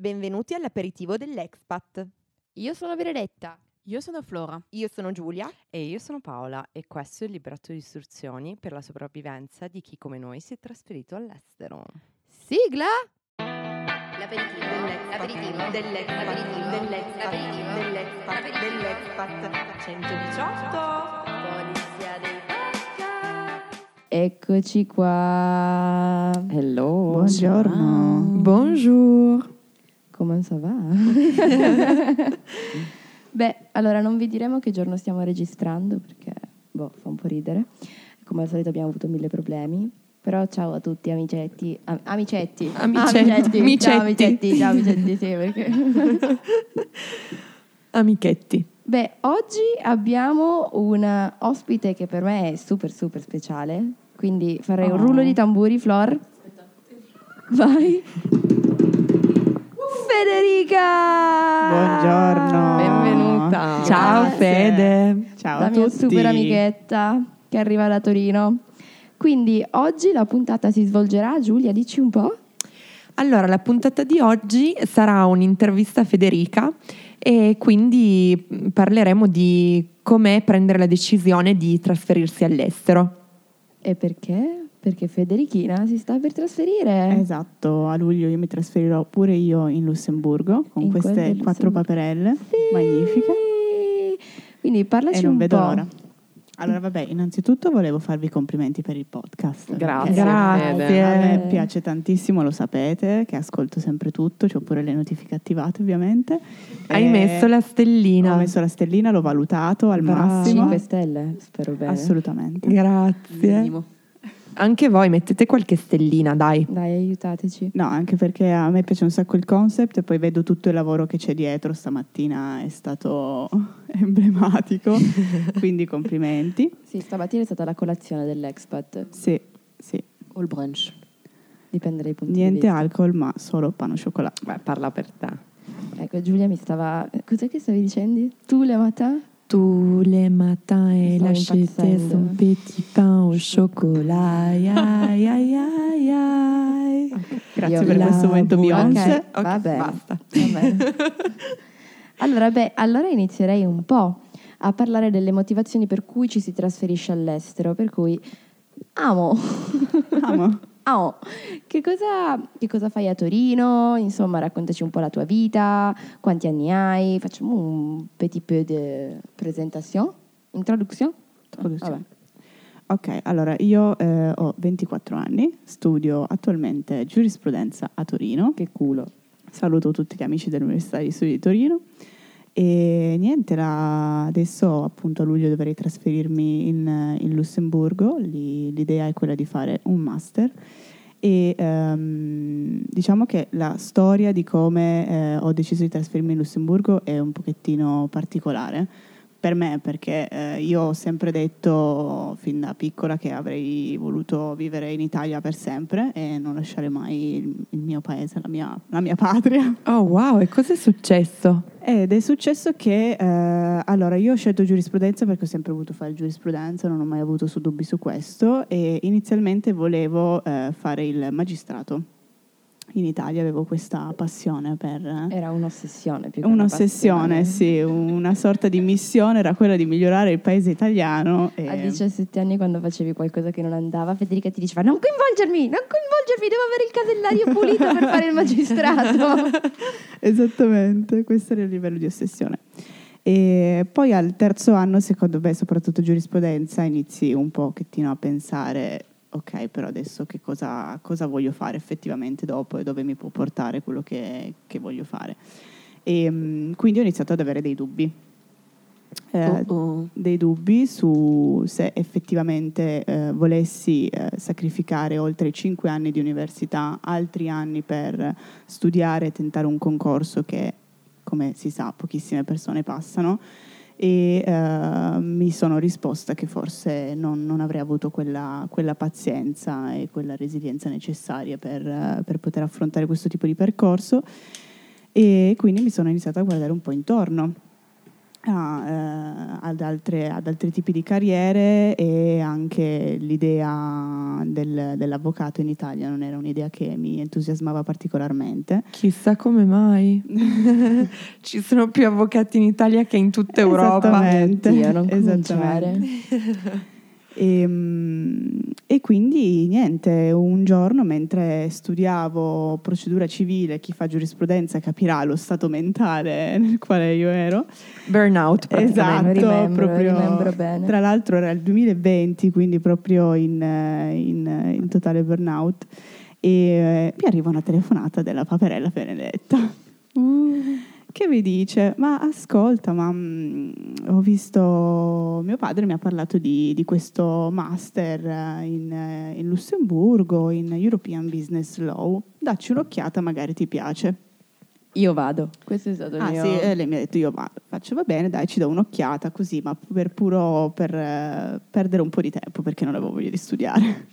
Benvenuti all'aperitivo dell'Expat. Io sono Benedetta. Io sono Flora. Io sono Giulia. E io sono Paola e questo è il libretto di istruzioni per la sopravvivenza di chi come noi si è trasferito all'estero. Sigla! L'aperitivo dell'Expat. Dell'Expat. Dell'Expat. Dell'Expat. Dell'Expat. 118. Polizia dei. Eccoci qua. Hello. Buongiorno. Bonjour. Come ça va? Beh, allora non vi diremo che giorno stiamo registrando perché, boh, fa un po' ridere. Come al solito abbiamo avuto mille problemi. Però ciao a tutti amicetti. Am- amicetti. Amicetti. Amicetti. Ciao Amicetti. amicetti. Ciao amicetti, sì, perché... Amichetti. Beh, oggi abbiamo una ospite che per me è super super speciale, quindi farei un Oh. rullo di tamburi, Flor. Vai. Federica! Buongiorno. Benvenuta. Ciao Grazie. Fede. Ciao La a mia tutti. super amichetta che arriva da Torino. Quindi oggi la puntata si svolgerà, Giulia, dici un po'? Allora, la puntata di oggi sarà un'intervista a Federica e quindi mh, parleremo di com'è prendere la decisione di trasferirsi all'estero. E perché? Perché Federichina si sta per trasferire. Esatto, a luglio io mi trasferirò pure io in Lussemburgo con In queste quattro paperelle Sì. magnifiche Quindi parlaci e non un vedo po'. l'ora. Allora, vabbè, innanzitutto volevo farvi i complimenti per il podcast. Grazie. Grazie. A me piace tantissimo, lo sapete, che ascolto sempre tutto, ho pure le notifiche attivate ovviamente. Hai E messo la stellina. Ho messo la stellina, l'ho valutato al Brava. massimo. 5 stelle, spero bene. Assolutamente. Grazie. Anche voi mettete qualche stellina, dai. Dai, aiutateci. No, anche perché a me piace un sacco il concept e poi vedo tutto il lavoro che c'è dietro. Stamattina è stato emblematico, quindi complimenti. Sì, stamattina è stata la colazione dell'expat. Sì, sì. O il brunch. Dipende dai punti Niente di vista. alcol, ma solo pane au chocolat. Beh, parla per te. Ecco, Giulia mi stava... Cos'è che stavi dicendo? Tu le matin? Tous les matins, elle achetait son petit pain au chocolat. Ai, ai, ai, ai, ai. Grazie Io per questo momento. Beyoncé. Ok, va bene. basta. Va bene. allora, beh, allora inizierei un po' a parlare delle motivazioni per cui ci si trasferisce all'estero. Per cui, amo, Amo. Amo. Che cosa, che cosa fai a Torino? Insomma, raccontaci un po' la tua vita, quanti anni hai? Facciamo un petit peu de présentation, introduction. Introduzione. Vabbè. Ok, allora io eh, ho 24 anni, studio attualmente giurisprudenza a Torino. Che culo. Saluto tutti gli amici dell'Università di Studi di Torino. E niente, la- adesso appunto a luglio dovrei trasferirmi in, in Lussemburgo. Lì- l'idea è quella di fare un master. E ehm, diciamo che la storia di come eh, ho deciso di trasferirmi in Lussemburgo è un pochettino particolare per me, perché eh, io ho sempre detto fin da piccola che avrei voluto vivere in Italia per sempre e non lasciare mai il, il mio paese, la mia, la mia patria. Oh wow, e cosa è successo? Ed è successo che, eh, allora, io ho scelto giurisprudenza perché ho sempre voluto fare giurisprudenza, non ho mai avuto dubbi su questo e inizialmente volevo eh, fare il magistrato. In Italia avevo questa passione per... Era un'ossessione più che una Un'ossessione, sì, una sorta di missione era quella di migliorare il paese italiano. E... A 17 anni quando facevi qualcosa che non andava, Federica ti diceva non coinvolgermi, non coinvolgermi, devo avere il casellario pulito per fare il magistrato. Esattamente, questo era il livello di ossessione. E poi al terzo anno, secondo me, soprattutto giurisprudenza, inizi un pochettino a pensare, ok, però adesso che cosa, cosa voglio fare effettivamente dopo e dove mi può portare quello che, che voglio fare. E mm, quindi ho iniziato ad avere dei dubbi. Eh, Oh, dei dubbi su se effettivamente eh, volessi eh, sacrificare oltre i cinque anni di università, altri anni per studiare e tentare un concorso che, come si sa, pochissime persone passano. E eh, mi sono risposta che forse non, non avrei avuto quella, quella pazienza e quella resilienza necessaria per, per poter affrontare questo tipo di percorso. E quindi mi sono iniziata a guardare un po' intorno a, eh, ad, altre- ad altri tipi di carriere e anche l'idea del- dell'avvocato in Italia non era un'idea che mi entusiasmava particolarmente. Chissà come mai. Ci sono più avvocati in Italia che in tutta Europa. Esattamente. Oddio, non Esattamente. E, mm, e quindi niente, un giorno mentre studiavo procedura civile, chi fa giurisprudenza capirà lo stato mentale nel quale io ero. Burnout praticamente. Esatto, rimembro, proprio- rimembro bene. Tra l'altro era il 2020, quindi proprio in, in- in totale burnout. E eh, mi arriva una telefonata della paperella Benedetta che mi dice: Ma ascolta, ma mm, ho visto mio padre mi ha parlato di, di questo master eh, in, eh, in Lussemburgo, in European Business Law. Dacci un'occhiata, magari ti piace. Io vado. Questo è stato il Ah mio... sì, e lei mi ha detto io va, faccio va bene, dai, ci do un'occhiata così, ma per puro per eh, perdere un po' di tempo perché non avevo voglia di studiare.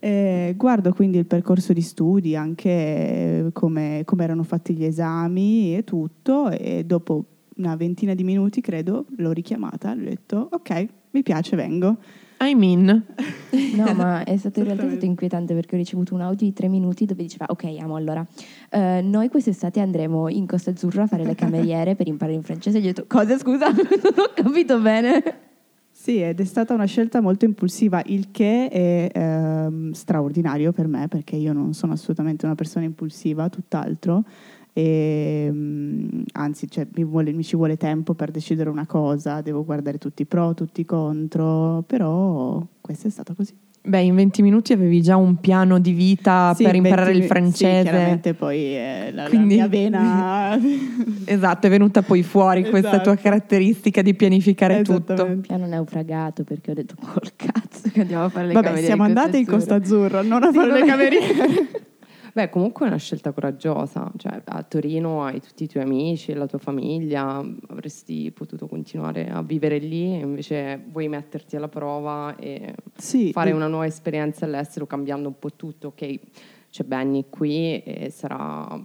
Eh, guardo quindi il percorso di studi, anche eh, come, come erano fatti gli esami e tutto, e dopo una ventina di minuti, credo, l'ho richiamata, le ho detto ok, mi piace, vengo. I mean. No, ma è stato in realtà stato inquietante perché ho ricevuto un audio di tre minuti dove diceva ok, amo allora, eh, noi quest'estate andremo in Costa Azzurra a fare le cameriere per imparare il francese. E gli ho detto cosa scusa? non ho capito bene. Sì, ed è stata una scelta molto impulsiva, il che è ehm, straordinario per me perché io non sono assolutamente una persona impulsiva, tutt'altro. E, mm, anzi, cioè, mi, vuole- mi ci vuole tempo per decidere una cosa, devo guardare tutti i pro, tutti i contro, però questo è stato così. Beh, in 20 minuti avevi già un piano di vita Sì, per imparare 20 il francese. Sì, chiaramente poi eh, la, la Quindi- mia vena... Esatto, è venuta poi fuori questa Esatto. tua caratteristica di pianificare tutto. Esattamente. Piano naufragato perché ho detto col cazzo che andiamo a fare le Vabbè, siamo andate in Costa Azzurra. Non a Sì, fare le vabbè. Beh, comunque è una scelta coraggiosa, cioè a Torino hai tutti i tuoi amici, la tua famiglia, avresti potuto continuare a vivere lì, e invece vuoi metterti alla prova e Sì, fare una nuova esperienza all'estero cambiando un po' tutto, ok, c'è Benny qui e sarà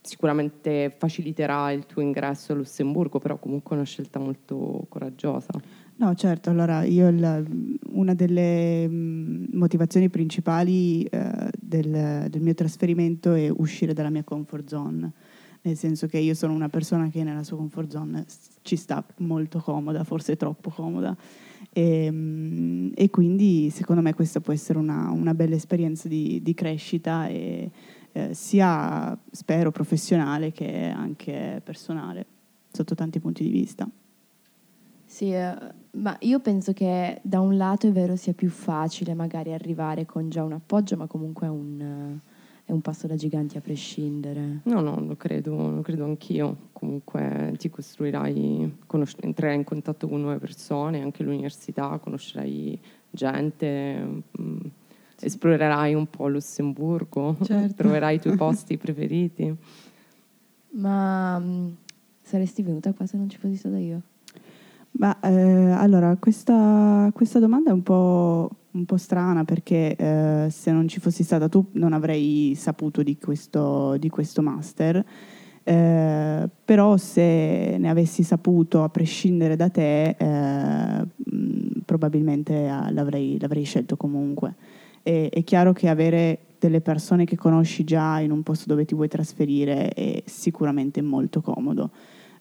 sicuramente faciliterà il tuo ingresso a Lussemburgo, però comunque è una scelta molto coraggiosa. No, certo, allora io il- una delle mm, motivazioni principali eh, del, del mio trasferimento è uscire dalla mia comfort zone, nel senso che io sono una persona che nella sua comfort zone ci sta molto comoda, forse troppo comoda e, mm, e quindi secondo me questa può essere una, una bella esperienza di, di crescita e, eh, sia spero professionale che anche personale sotto tanti punti di vista. Sì, eh, ma io penso che da un lato è vero sia più facile magari arrivare con già un appoggio, ma comunque è un, è un passo da giganti a prescindere. No, no, lo credo, lo credo anch'io. Comunque ti costruirai, conosc- entrerai in contatto con nuove persone, anche all'università, conoscerai gente, mm, esplorerai un po' Lussemburgo, Certo. troverai i tuoi posti preferiti. Ma mh, saresti venuta qua se non ci fossi stata io? Ma eh, allora, questa, questa domanda è un po', un po' strana perché eh, se non ci fossi stata tu non avrei saputo di questo, di questo master, Eh, però se ne avessi saputo a prescindere da te eh, probabilmente eh, l'avrei, l'avrei scelto comunque. E- è chiaro che avere delle persone che conosci già in un posto dove ti vuoi trasferire è sicuramente molto comodo.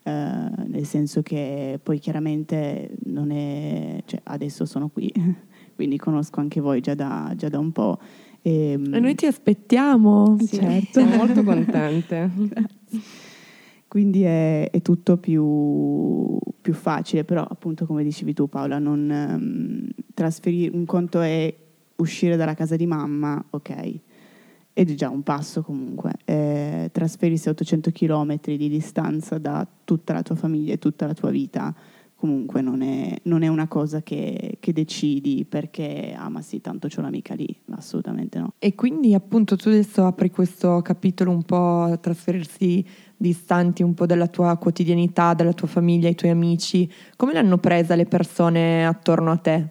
Eh, nel senso che poi chiaramente non è, cioè adesso sono qui, quindi conosco anche voi già da, già da un po'. E, E noi ti aspettiamo. Sì, certo. Sono molto contente. Quindi è, è tutto più, più facile, però appunto come dicevi tu Paola, non ehm, trasferire, un conto è uscire dalla casa di mamma, ok, ed è già un passo comunque. Eh, trasferirsi a 800 km di distanza da tutta la tua famiglia e tutta la tua vita, comunque non è, non è una cosa che, che decidi perché, ah ma sì, tanto c'ho l'amica lì, assolutamente no. E quindi appunto tu adesso apri questo capitolo un po' trasferirsi distanti un po' dalla tua quotidianità, dalla tua famiglia, i tuoi amici. Come l'hanno presa le persone attorno a te?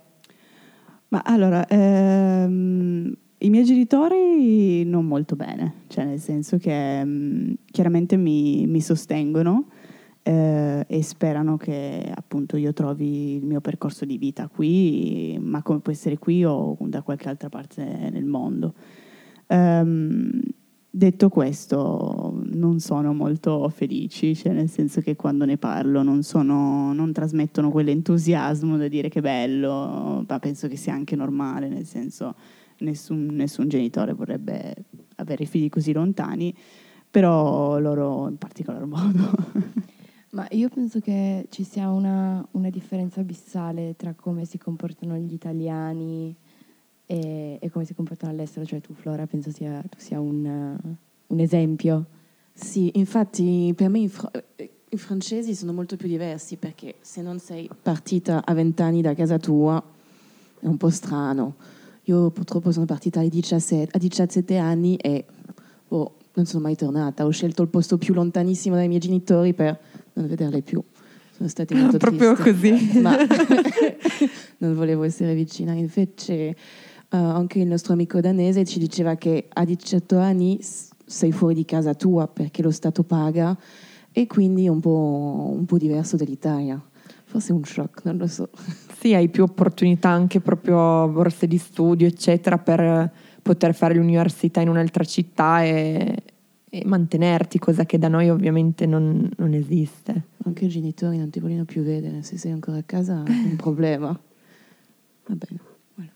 Ma allora, ehm, i miei genitori non molto bene, cioè nel senso che mm, chiaramente mi, mi sostengono, eh, e sperano che appunto io trovi il mio percorso di vita qui, ma come può essere qui o da qualche altra parte nel mondo. Ehm, detto questo, non sono molto felici, cioè nel senso che quando ne parlo non, sono, non trasmettono quell'entusiasmo da dire che bello, ma penso che sia anche normale, nel senso nessun, nessun genitore vorrebbe avere figli così lontani, però loro in particolar modo. Ma io penso che ci sia una, una differenza abissale tra come si comportano gli italiani e, e come si comportano all'estero. Cioè tu, Flora, penso sia, tu sia un, un esempio. Sì, infatti per me i, fr- i francesi sono molto più diversi perché se non sei partita a 20 anni da casa tua è un po' strano. Io purtroppo sono partita a 17, a 17 anni e oh, non sono mai tornata. Ho scelto il posto più lontanissimo dai miei genitori per non vederle più. Sono stati molto Proprio così. Ma non volevo essere vicina. Invece eh, anche il nostro amico danese ci diceva che a 18 anni sei fuori di casa tua perché lo Stato paga e quindi è un po', un po' diverso dall'Italia. Forse è un shock, non lo so. Sì, hai più opportunità anche proprio borse di studio, eccetera, per poter fare l'università in un'altra città e, e mantenerti, cosa che da noi ovviamente non, non esiste. Anche i genitori non ti vogliono più vedere, se sei ancora a casa è un problema. Va bene. voilà.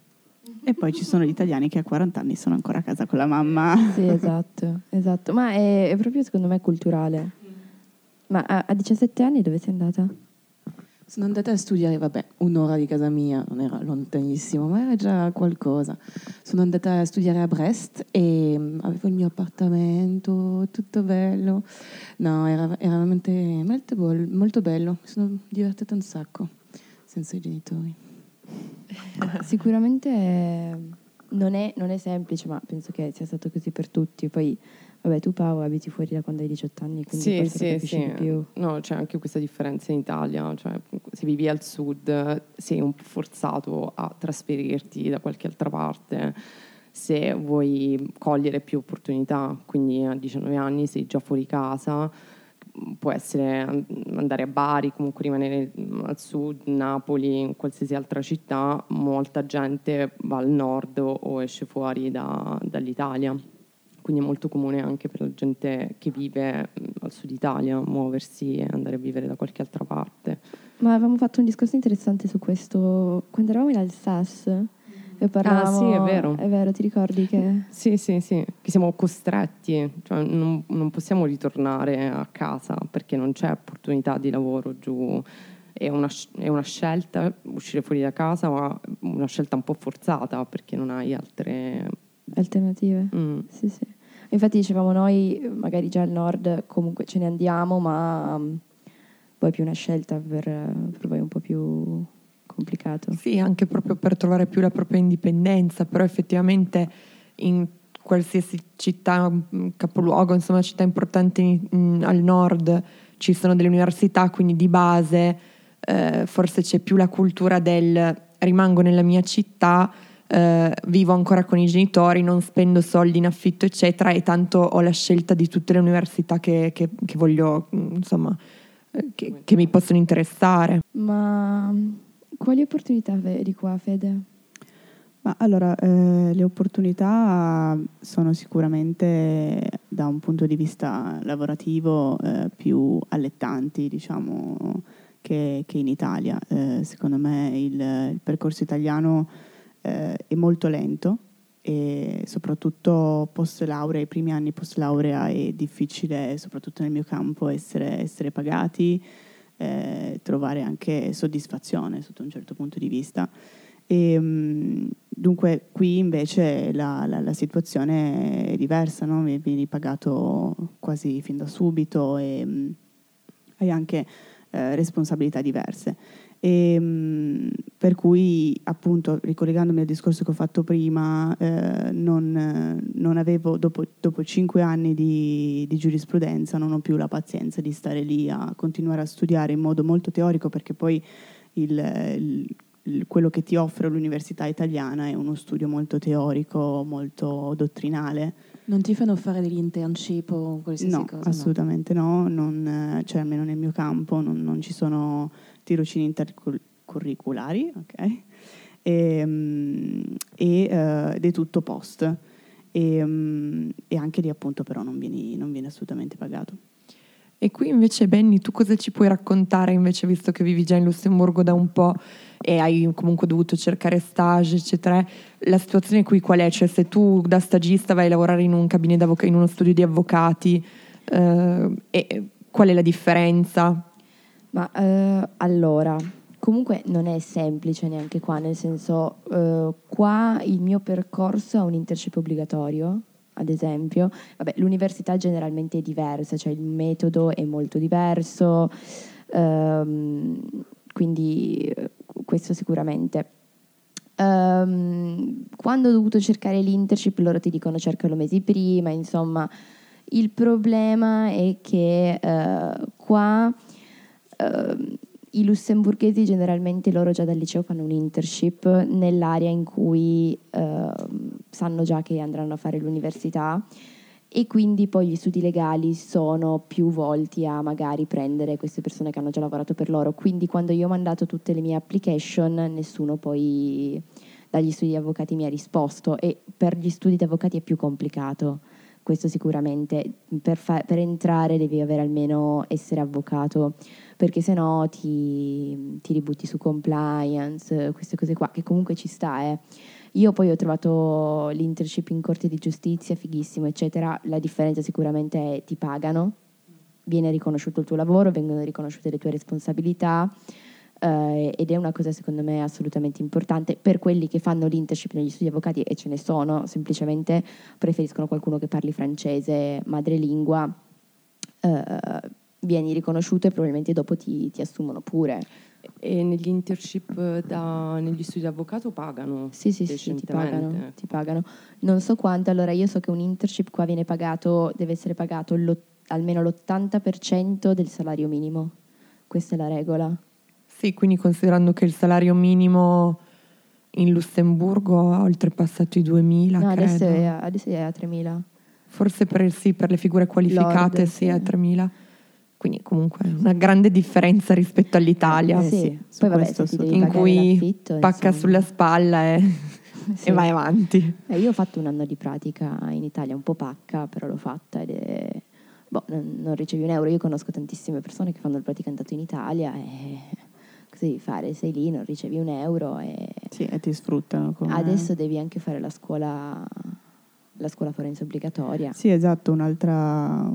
e poi ci sono gli italiani che a 40 anni sono ancora a casa con la mamma. Sì, esatto, esatto. Ma è, è proprio secondo me culturale. Ma a, a 17 anni dove sei andata? Sono andata a studiare, vabbè, un'ora di casa mia, non era lontanissimo, ma era già qualcosa. Sono andata a studiare a Brest e mm, avevo il mio appartamento, tutto bello. No, era, era veramente molto, molto bello, mi sono divertita un sacco, senza i genitori. Sicuramente non è, non è semplice, ma penso che sia stato così per tutti. Poi, vabbè, tu Paolo abiti fuori da quando hai 18 anni, quindi Sì, sì, sì. più. No, c'è anche questa differenza in Italia, cioè se vivi al sud sei un po' forzato a trasferirti da qualche altra parte se vuoi cogliere più opportunità, quindi a 19 anni sei già fuori casa, può essere an- andare a Bari, comunque rimanere al sud, Napoli, in qualsiasi altra città, molta gente va al nord o- o esce fuori da- dall'Italia. Quindi è molto comune anche per la gente che vive mm, al sud Italia muoversi e andare a vivere da qualche altra parte. Ma avevamo fatto un discorso interessante su questo quando eravamo in Alsace. E parlavamo, sì, è vero. È vero, ti ricordi che... Sì, sì, sì, che siamo costretti, cioè non, non possiamo ritornare a casa perché non c'è opportunità di lavoro giù. È una, è una scelta uscire fuori da casa, ma una scelta un po' forzata perché non hai altre... Alternative? Mm. Sì, sì. Infatti dicevamo noi, magari già al nord comunque ce ne andiamo, ma mm, poi è più una scelta per, per voi un po' più complicato. Sì, anche proprio per trovare più la propria indipendenza, però effettivamente in qualsiasi città, mh, capoluogo, insomma città importanti mh, al nord ci sono delle università, quindi di base eh, forse c'è più la cultura del rimango nella mia città, eh, vivo ancora con i genitori, non spendo soldi in affitto, eccetera, e tanto ho la scelta di tutte le università che, che- che voglio, mh, insomma, eh, che, che mi possono interessare. Ma mm, quali opportunità vedi qua, Fede? Ma allora, eh, le opportunità sono sicuramente da un punto di vista lavorativo eh, più allettanti, diciamo, che, che in Italia. Eh, secondo me il, il percorso italiano eh, è molto lento e soprattutto post laurea, i primi anni post laurea è difficile, soprattutto nel mio campo, essere, essere pagati, eh, trovare anche soddisfazione sotto un certo punto di vista. E, mh, dunque qui invece la, la- la situazione è diversa, no? Vi- vieni pagato quasi fin da subito e mh, hai anche eh, responsabilità diverse. E, mh, per cui appunto ricollegandomi al discorso che ho fatto prima, eh, non, non avevo, dopo, dopo cinque anni di, di giurisprudenza, non ho più la pazienza di stare lì a continuare a studiare in modo molto teorico perché poi il- il- quello che ti offre l'università italiana è uno studio molto teorico, molto dottrinale. Non ti fanno fare degli internship o qualsiasi No, cosa? assolutamente no, non, eh, cioè almeno nel mio campo non, non ci sono tirocini intercurriculari, ok? E, mm, e, ed è tutto post. E, mm, e anche lì appunto però non vieni, non vieni assolutamente pagato. E qui invece Benny, tu cosa ci puoi raccontare invece visto che vivi già in Lussemburgo da un po' e hai comunque dovuto cercare stage, eccetera? La situazione qui qual è? Cioè se tu da stagista vai a lavorare in un cabinet d'avvocati, in uno studio di avvocati, eh, qual è la differenza? Ma eh, allora, comunque non è semplice neanche qua, nel senso, eh, qua il mio percorso ha un internship obbligatorio, ad esempio. Vabbè, l'università generalmente è diversa, cioè il metodo è molto diverso, ehm, quindi eh, questo sicuramente. Ehm, quando ho dovuto cercare l'internship loro ti dicono cercalo mesi prima, insomma, il problema è che eh, qua eh, i lussemburghesi generalmente loro già dal liceo fanno un internship nell'area in cui eh, sanno già che andranno a fare l'università e quindi poi gli studi legali sono più volti a magari prendere queste persone che hanno già lavorato per loro. Quindi quando io ho mandato tutte le mie application, nessuno poi dagli studi di avvocati mi ha risposto e per gli studi di avvocati è più complicato. Questo sicuramente, per, fa- per entrare devi avere almeno essere avvocato, perché se no ti, ti ributti su compliance, queste cose qua, che comunque ci sta, eh. Io poi ho trovato l'internship in corte di giustizia, fighissimo, eccetera. La differenza sicuramente è ti pagano, viene riconosciuto il tuo lavoro, vengono riconosciute le tue responsabilità eh, ed è una cosa secondo me assolutamente importante per quelli che fanno l'internship negli studi avvocati e ce ne sono, semplicemente preferiscono qualcuno che parli francese, madrelingua, eh, vieni riconosciuto e probabilmente dopo ti, ti assumono pure. E negli internship da, negli studi di avvocato pagano? Sì, sì, sì, ti pagano, ti pagano. Non so quanto, allora io so che un internship qua viene pagato, deve essere pagato l'ot- almeno l'80% del salario minimo. Questa è la regola. Sì, quindi considerando che il salario minimo in Lussemburgo ha oltrepassato i 2000, no, credo. adesso è, adesso è a 3.000. Forse per, sì, per le figure qualificate Lord, sì, sì. a 3.000. Quindi comunque una grande differenza rispetto all'Italia, Eh, sì. Poi vabbè, questo se ti devi in cui pacca insomma. sulla spalla e, Sì. e vai avanti. Eh, io ho fatto un anno di pratica in Italia, un po' pacca, però l'ho fatta ed è... Boh, non, non ricevi un euro. Io conosco tantissime persone che fanno il praticantato in Italia e devi fare? Sei lì, non ricevi un euro e Sì, e ti sfruttano. Come... adesso devi anche fare la scuola, la scuola forense obbligatoria. Sì, esatto, un'altra,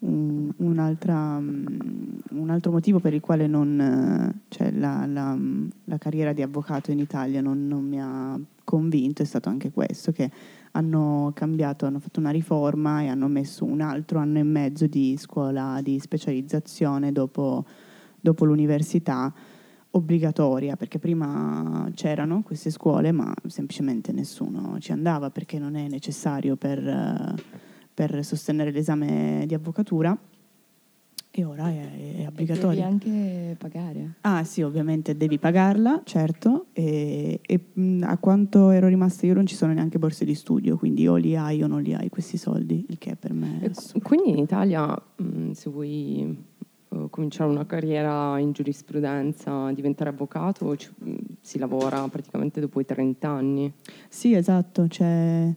un, un'altra, mm, un altro motivo per il quale non, cioè la, la- la carriera di avvocato in Italia non, non mi ha convinto è stato anche questo, che hanno cambiato, hanno fatto una riforma e hanno messo un altro anno e mezzo di scuola di specializzazione dopo, dopo l'università obbligatoria, perché prima c'erano queste scuole, ma semplicemente nessuno ci andava perché non è necessario per, eh, per sostenere l'esame di avvocatura e ora è, è E devi obbligatoria. anche pagare. Ah sì, ovviamente devi pagarla, certo, e, e, a quanto ero rimasta io non ci sono neanche borse di studio, quindi o li hai o non li hai questi soldi, il che per me è E. Quindi in Italia, mh, se vuoi cominciare una carriera in giurisprudenza, diventare avvocato, ci- mh, si lavora praticamente dopo i 30 anni. Sì, esatto, c'è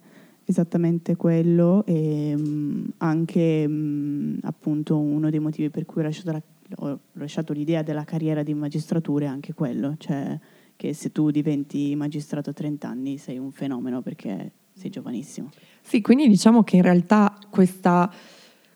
esattamente quello e mh, anche mh, appunto uno dei motivi per cui ho lasciato, la- ho lasciato l'idea della carriera di magistratura è anche quello, cioè che se tu diventi magistrato a 30 anni sei un fenomeno perché sei giovanissimo. Sì, quindi diciamo che in realtà questa,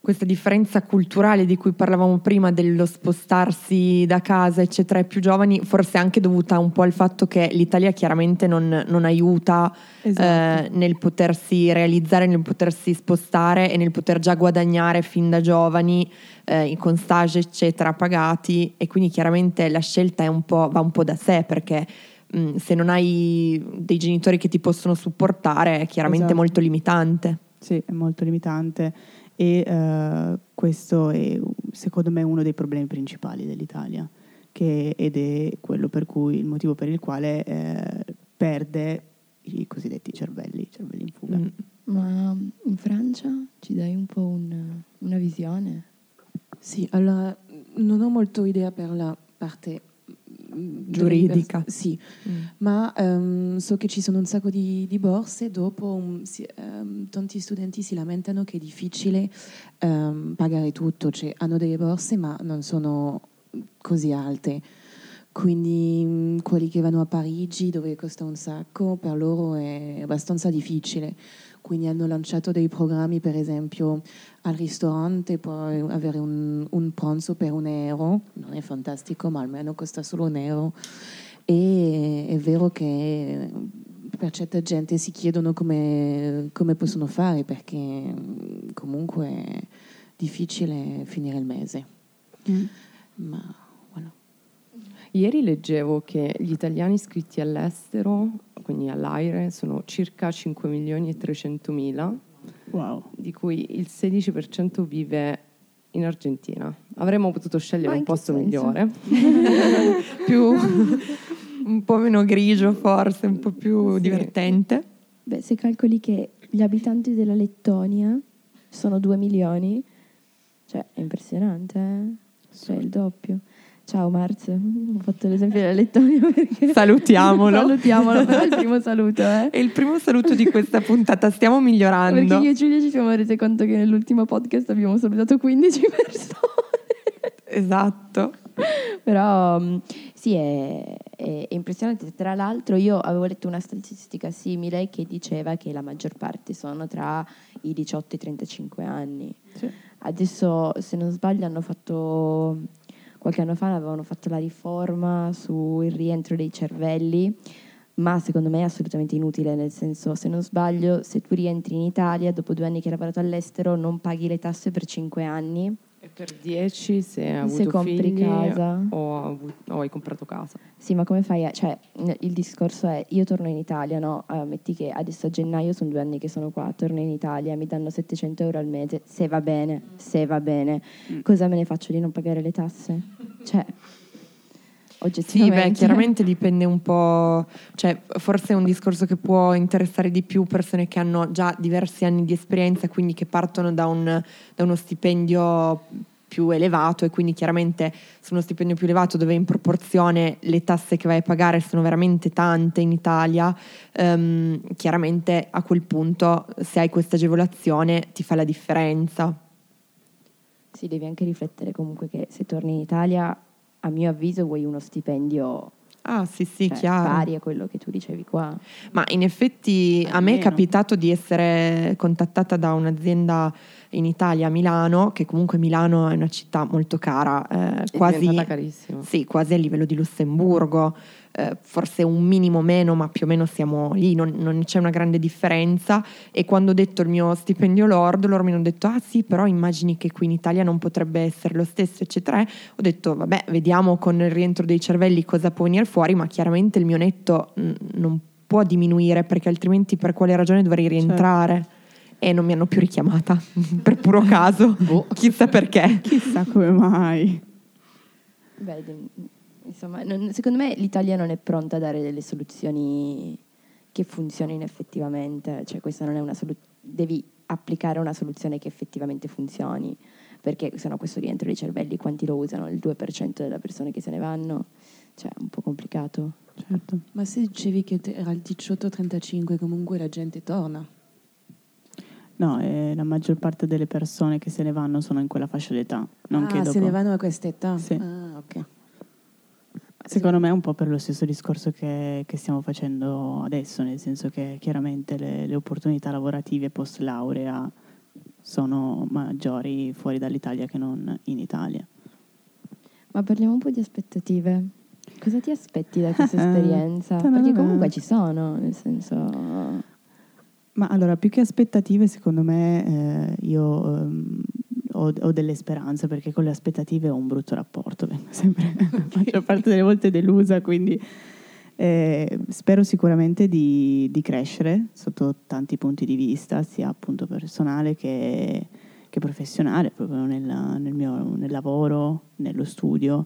questa differenza culturale di cui parlavamo prima, dello spostarsi da casa, eccetera, ai più giovani, forse anche dovuta un po' al fatto che l'Italia chiaramente non, non aiuta Esatto. eh, nel potersi realizzare, nel potersi spostare e nel poter già guadagnare fin da giovani eh, con stage, eccetera, pagati. E quindi chiaramente la scelta è un po', va un po' da sé perché mh, se non hai dei genitori che ti possono supportare è chiaramente Esatto. molto limitante. Sì, è molto limitante e eh, questo è secondo me uno dei problemi principali dell'Italia che- ed è quello per cui il motivo per il quale eh, perde i cosiddetti cervelli, cervelli in fuga. Mm. Ma in Francia ci dai un po' un- una visione? Sì, allora non ho molto idea per la parte Giuridica. Sì, ma ehm, so che ci sono un sacco di, di borse, dopo um, si- ehm, tanti studenti si lamentano che è difficile ehm, pagare tutto, cioè hanno delle borse ma non sono così alte. Quindi mm, quelli che vanno a Parigi dove costa un sacco, per loro è abbastanza difficile. Quindi hanno lanciato dei programmi, per esempio al ristorante puoi avere un, un pranzo per un euro, non è fantastico ma almeno costa solo un euro. E è vero che per certa gente si chiedono come, come possono fare perché mm, comunque è difficile finire il mese. Ma voilà. Ieri leggevo che gli italiani iscritti all'estero, quindi all'AIRE, sono circa 5 milioni e 300 mila, Wow. di cui il 16% vive in Argentina. Avremmo potuto scegliere un posto senso? migliore. più un po' meno grigio forse, un po' più Sì. divertente. Beh, se calcoli che gli abitanti della Lettonia sono 2 milioni, cioè è impressionante, eh? Cioè il doppio. Ciao Marz, ho fatto l'esempio della Lettonia perché... Salutiamolo. Salutiamolo, però è il primo saluto, eh. È il primo saluto di questa puntata, stiamo migliorando. Perché io e Giulia ci siamo rese conto che nell'ultimo podcast abbiamo salutato 15 persone. Esatto. Però mm, sì, è, è- è impressionante. Tra l'altro io avevo letto una statistica simile che diceva che la maggior parte sono tra i 18 e i 35 anni. Sì. Adesso, se non sbaglio, hanno fatto qualche anno fa avevano fatto la riforma sul rientro dei cervelli, ma secondo me è assolutamente inutile, nel senso, se non sbaglio, se tu rientri in Italia dopo due anni che hai lavorato all'estero, non paghi le tasse per cinque anni. Per 10 se hai avuto Se compri figli casa. O, o hai comprato casa. Sì, ma come fai? a- Cioè, il discorso è, io torno in Italia, no? Eh, metti che adesso a gennaio sono due anni che sono qua, torno in Italia, mi danno 700 euro al mese, se va bene, se va bene. Cosa me ne faccio di non pagare le tasse? Cioè, Sì, beh, chiaramente dipende un po', cioè forse è un discorso che può interessare di più persone che hanno già diversi anni di esperienza, quindi che partono da, un- da uno stipendio più elevato e quindi chiaramente su uno stipendio più elevato dove in proporzione le tasse che vai a pagare sono veramente tante in Italia, ehm, chiaramente a quel punto se hai questa agevolazione ti fa la differenza. Sì, devi anche riflettere comunque che se torni in Italia, a mio avviso, vuoi uno stipendio Ah sì sì, cioè, chiaro. pari a quello che tu ricevi qua. Ma in effetti a me è Almeno. capitato di essere contattata da un'azienda in Italia, a Milano, che comunque Milano è una città molto cara, eh, quasi, sì, quasi a livello di Lussemburgo, eh, forse un minimo meno, ma più o meno siamo lì, non, non c'è una grande differenza. E quando ho detto il mio stipendio lord, loro mi hanno detto, ah sì, però immagini che qui in Italia non potrebbe essere lo stesso, eccetera. Ho detto, vabbè, vediamo con il rientro dei cervelli cosa può venire fuori, ma chiaramente il mio netto mm, non può diminuire perché altrimenti per quale ragione dovrei rientrare? E non mi hanno più richiamata per puro caso, chissà perché. Chissà come mai. Beh, insomma, non- secondo me l'Italia non è pronta a dare delle soluzioni che funzionino effettivamente, cioè questa non è una soluzione, devi applicare una soluzione che effettivamente funzioni, perché se no questo rientro dei cervelli quanti lo usano? Il 2% delle persone che se ne vanno, cioè è un po' complicato. Certo. Ma se dicevi che era il 18-35, comunque la gente torna. No, eh, la maggior parte delle persone che se ne vanno sono in quella fascia d'età. Non ah, che dopo. se ne vanno a questa età? Sì. Ah, ok. Secondo me è un po' per lo stesso discorso che, che stiamo facendo adesso, nel senso che chiaramente le, le opportunità lavorative post laurea sono maggiori fuori dall'Italia che non in Italia. Ma parliamo un po' di aspettative. Cosa ti aspetti da questa esperienza? Perché comunque ci sono, nel senso... Ma allora, più che aspettative, secondo me eh, io ehm, ho, ho delle speranze perché con le aspettative ho un brutto rapporto, vengo sempre la maggior parte delle volte delusa, quindi eh, spero sicuramente di, di crescere sotto tanti punti di vista, sia appunto personale che, che professionale, proprio nel, nel mio nel lavoro, nello studio.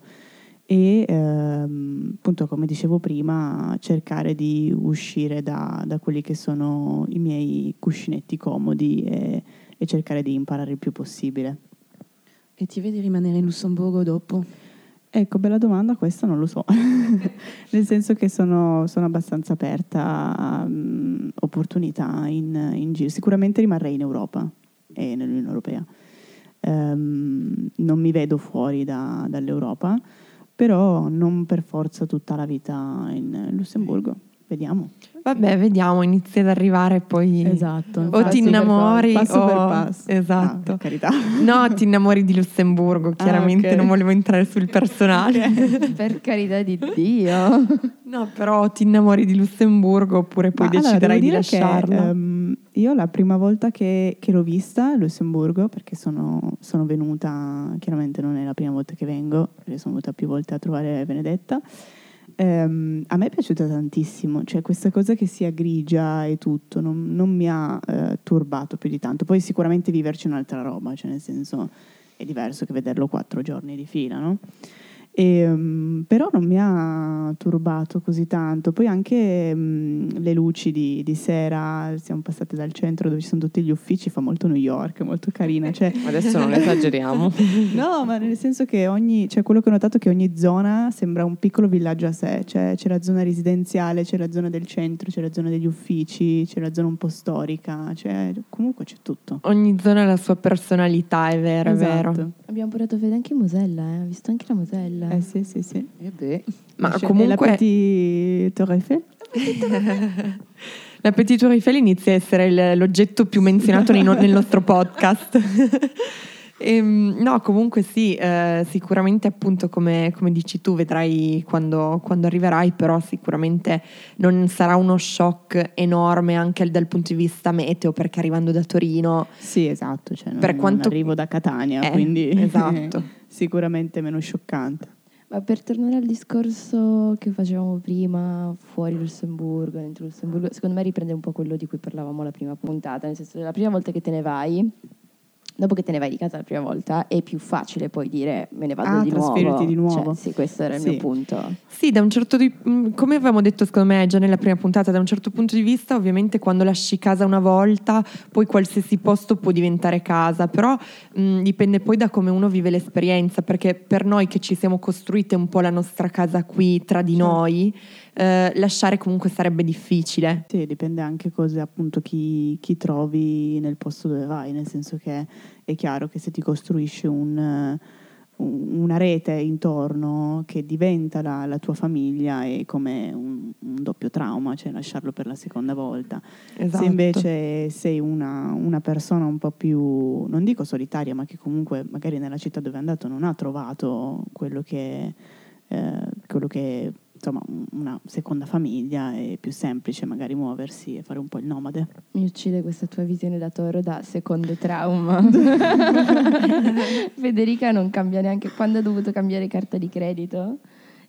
E ehm, appunto come dicevo prima cercare di uscire da, da quelli che sono i miei cuscinetti comodi e, e cercare di imparare il più possibile. E ti vedi rimanere in Lussemburgo dopo? Ecco, bella domanda, questa non lo so, nel senso che sono, sono abbastanza aperta a mm, opportunità in, in giro. Sicuramente rimarrei in Europa e nell'Unione Europea. Ehm, non mi vedo fuori da- dall'Europa, però non per forza tutta la vita in Lussemburgo. Vediamo. Vabbè, vediamo, inizi ad arrivare poi... Esatto. O ti innamori passo o... per passo. Esatto. Ah, carità. No, ti innamori di Lussemburgo, chiaramente ok. non volevo entrare sul personale. per carità di Dio. No, però ti innamori di Lussemburgo oppure poi Ma allora, deciderai devo di dire che, lasciarla. ehm, io la prima volta che, che l'ho vista a Lussemburgo, perché sono, sono venuta, chiaramente non è la prima volta che vengo, perché sono venuta più volte a trovare Benedetta, ehm, a me è piaciuta tantissimo, cioè questa cosa che sia grigia e tutto non, non mi ha eh, turbato più di tanto. Poi sicuramente viverci è un'altra roba, cioè nel senso è diverso che vederlo quattro giorni di fila, no? E, mm, però non mi ha turbato così tanto. Poi anche mm, le luci di, di sera, siamo passate dal centro dove ci sono tutti gli uffici, fa molto New York, molto carina. Cioè, Adesso non esageriamo. no, ma nel senso che ogni, cioè quello che ho notato è che ogni zona sembra un piccolo villaggio a sé, cioè c'è la zona residenziale, c'è la zona del centro, c'è la zona degli uffici, c'è la zona un po' storica, cioè comunque c'è tutto. Ogni zona ha la sua personalità, è vero, è vero. Esatto. Abbiamo portato fede anche in Mosella, eh. ho visto anche la Mosella. Eh sì, sì, sì. E beh, Ma C'è- e la comunque Petit Tour Eiffel? la Petit Tour Eiffel inizia a essere il- l'oggetto più menzionato nei nel nostro podcast. Ehm, no, comunque sì, eh, sicuramente appunto come, come dici tu vedrai quando, quando arriverai, però sicuramente non sarà uno shock enorme anche dal punto di vista meteo, perché arrivando da Torino Sì, esatto, cioè non, Per non quanto- arrivo da Catania, Eh, quindi esatto. sicuramente meno scioccante. Ma per tornare al discorso che facevamo prima, fuori Lussemburgo, dentro Lussemburgo, secondo me riprende un po' quello di cui parlavamo la prima puntata, nel senso che la prima volta che te ne vai, dopo che te ne vai di casa la prima volta, è più facile poi dire me ne vado Ah, di nuovo. trasferirti di nuovo. Cioè, sì, questo era il Sì. mio punto. Sì, da un certo di- mh, come avevamo detto secondo me già nella prima puntata, da un certo punto di vista, ovviamente quando lasci casa una volta, poi qualsiasi posto può diventare casa, però mh, dipende poi da come uno vive l'esperienza, perché per noi che ci siamo costruite un po' la nostra casa qui tra di noi, eh, lasciare comunque sarebbe difficile. Sì, dipende anche cosa appunto chi, chi trovi nel posto dove vai, nel senso che è chiaro che se ti costruisci un, un- una rete intorno che diventa la, la tua famiglia è come un, un doppio trauma, cioè lasciarlo per la seconda volta. Esatto. Se invece sei una, una persona un po' più, non dico solitaria, ma che comunque magari nella città dove è andato non ha trovato quello che, eh, quello che insomma una seconda famiglia, è più semplice magari muoversi e fare un po' il nomade. Mi uccide questa tua visione da toro da secondo trauma. Federica non cambia neanche quando ha dovuto cambiare carta di credito,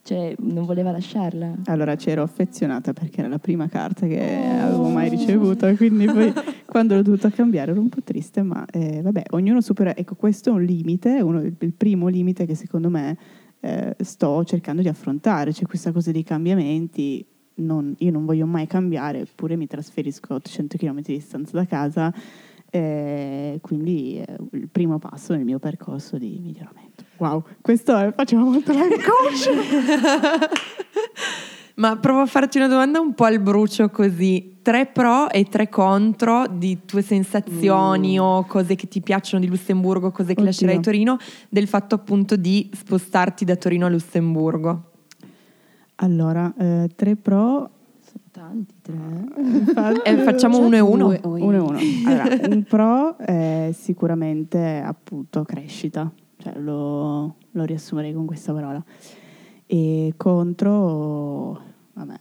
cioè non voleva lasciarla. Allora c'ero affezionata perché era la prima carta che avevo mai ricevuto quindi poi quando l'ho dovuta cambiare ero un po' triste, ma eh, vabbè, ognuno supera, ecco questo è un limite, uno- il primo limite che secondo me eh, sto cercando di affrontare, cioè questa cosa dei cambiamenti, non- io non voglio mai cambiare, eppure mi trasferisco a 800 km di distanza da casa, eh, quindi è il primo passo nel mio percorso di miglioramento. Wow, questo è, faceva molto life coach. Ma provo a farti una domanda un po' al brucio così. Tre pro e tre contro di tue sensazioni o cose che ti piacciono di Lussemburgo, cose che Oddio. lascerai a Torino, del fatto appunto di spostarti da Torino a Lussemburgo. Allora, eh, tre pro. Sono tanti, tre. infatti- Eh, facciamo uno e uno. Due, uno e uno. Allora, un pro è sicuramente appunto crescita, cioè lo, lo riassumerei con questa parola. E contro, vabbè,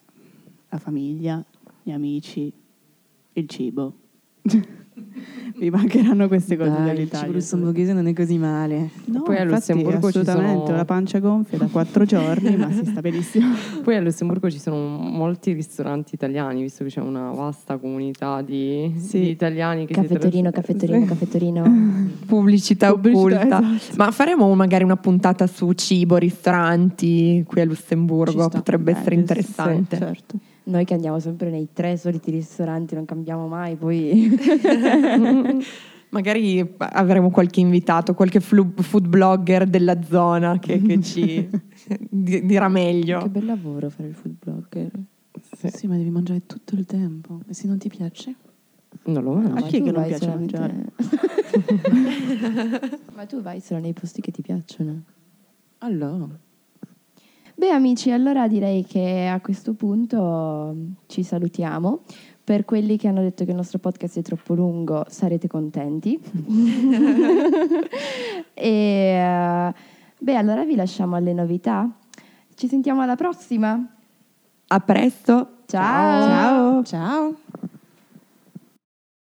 la famiglia, gli amici, il cibo. Vi mancheranno queste cose Dai, il dall'Italia. cibo lussemburghese non è così male. No, Poi a Lussemburgo ci assolutamente, sono- la pancia gonfia da quattro giorni, ma si sta benissimo. Poi a Lussemburgo ci sono molti ristoranti italiani, visto che c'è una vasta comunità di, Sì. di italiani che si Caffettorino, trasfer- caffettorino, caffettorino. Pubblicità, Pubblicità, occulta. esatto. Ma faremo magari una puntata su cibo, ristoranti qui a Lussemburgo, Ci potrebbe essere Eh, interessante. sì, certo. Noi che andiamo sempre nei tre soliti ristoranti, non cambiamo mai, poi... Magari avremo qualche invitato, qualche flu- food blogger della zona che, che ci di- dirà che meglio. bel lavoro fare il food blogger. Sì. Sì, ma devi mangiare tutto il tempo. E se non ti piace? Non lo mangio. A chi tu che non piace solamente- ma tu vai solo nei posti che ti piacciono. Allora. Beh amici, allora direi che a questo punto mm, ci salutiamo. Per quelli che hanno detto che il nostro podcast è troppo lungo, sarete contenti. e eh, beh, allora vi lasciamo alle novità. Ci sentiamo alla prossima. A presto. Ciao. Ciao. Ciao.